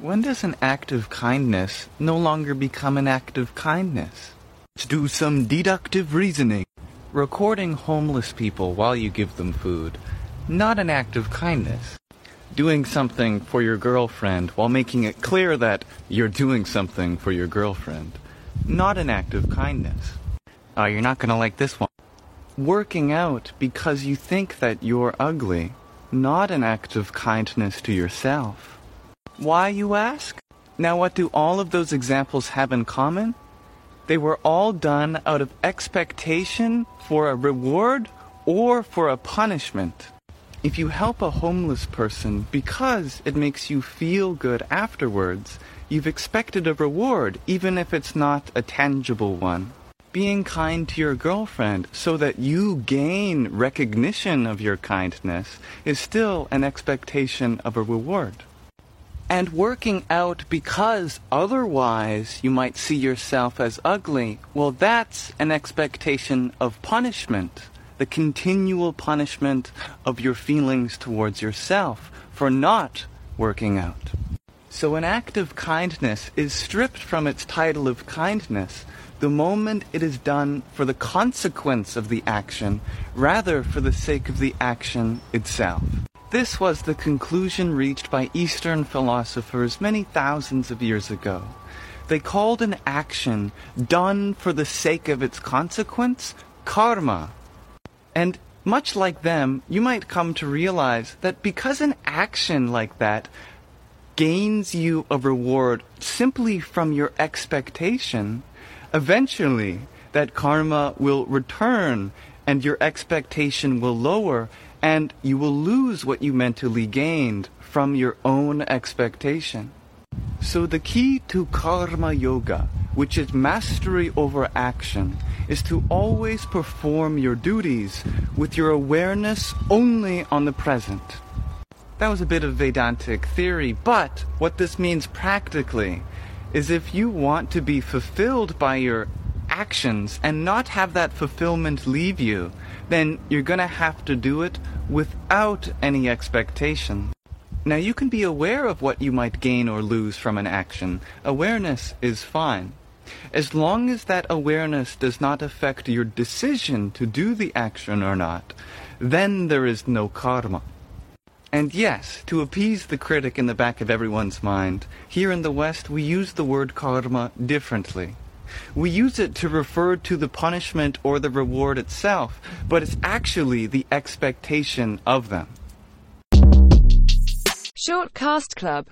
When does an act of kindness no longer become an act of kindness? Let's do some deductive reasoning. Recording homeless people while you give them food, not an act of kindness. Doing something for your girlfriend while making it clear that you're doing something for your girlfriend, not an act of kindness. Oh, you're not gonna like this one. Working out because you think that you're ugly, not an act of kindness to yourself. Why, you ask? Now, what do all of those examples have in common? They were all done out of expectation for a reward or for a punishment. If you help a homeless person because it makes you feel good afterwards, you've expected a reward, even if it's not a tangible one. Being kind to your girlfriend so that you gain recognition of your kindness is still an expectation of a reward. And working out because otherwise you might see yourself as ugly, well, that's an expectation of punishment. The continual punishment of your feelings towards yourself for not working out. So an act of kindness is stripped from its title of kindness the moment it is done for the consequence of the action rather for the sake of the action itself. This was the conclusion reached by Eastern philosophers many thousands of years ago. They called an action done for the sake of its consequence karma. And much like them, you might come to realize that because an action like that gains you a reward simply from your expectation, eventually that karma will return and your expectation will lower and you will lose what you mentally gained from your own expectation. So the key to karma yoga, which is mastery over action, is to always perform your duties with your awareness only on the present. That was a bit of Vedantic theory, but what this means practically is if you want to be fulfilled by your actions and not have that fulfillment leave you, then you're going to have to do it without any expectation. Now, you can be aware of what you might gain or lose from an action. Awareness is fine. As long as that awareness does not affect your decision to do the action or not, then there is no karma. And yes, to appease the critic in the back of everyone's mind, here in the West we use the word karma differently. We use it to refer to the punishment or the reward itself, but it's actually the expectation of them. Shortcast Club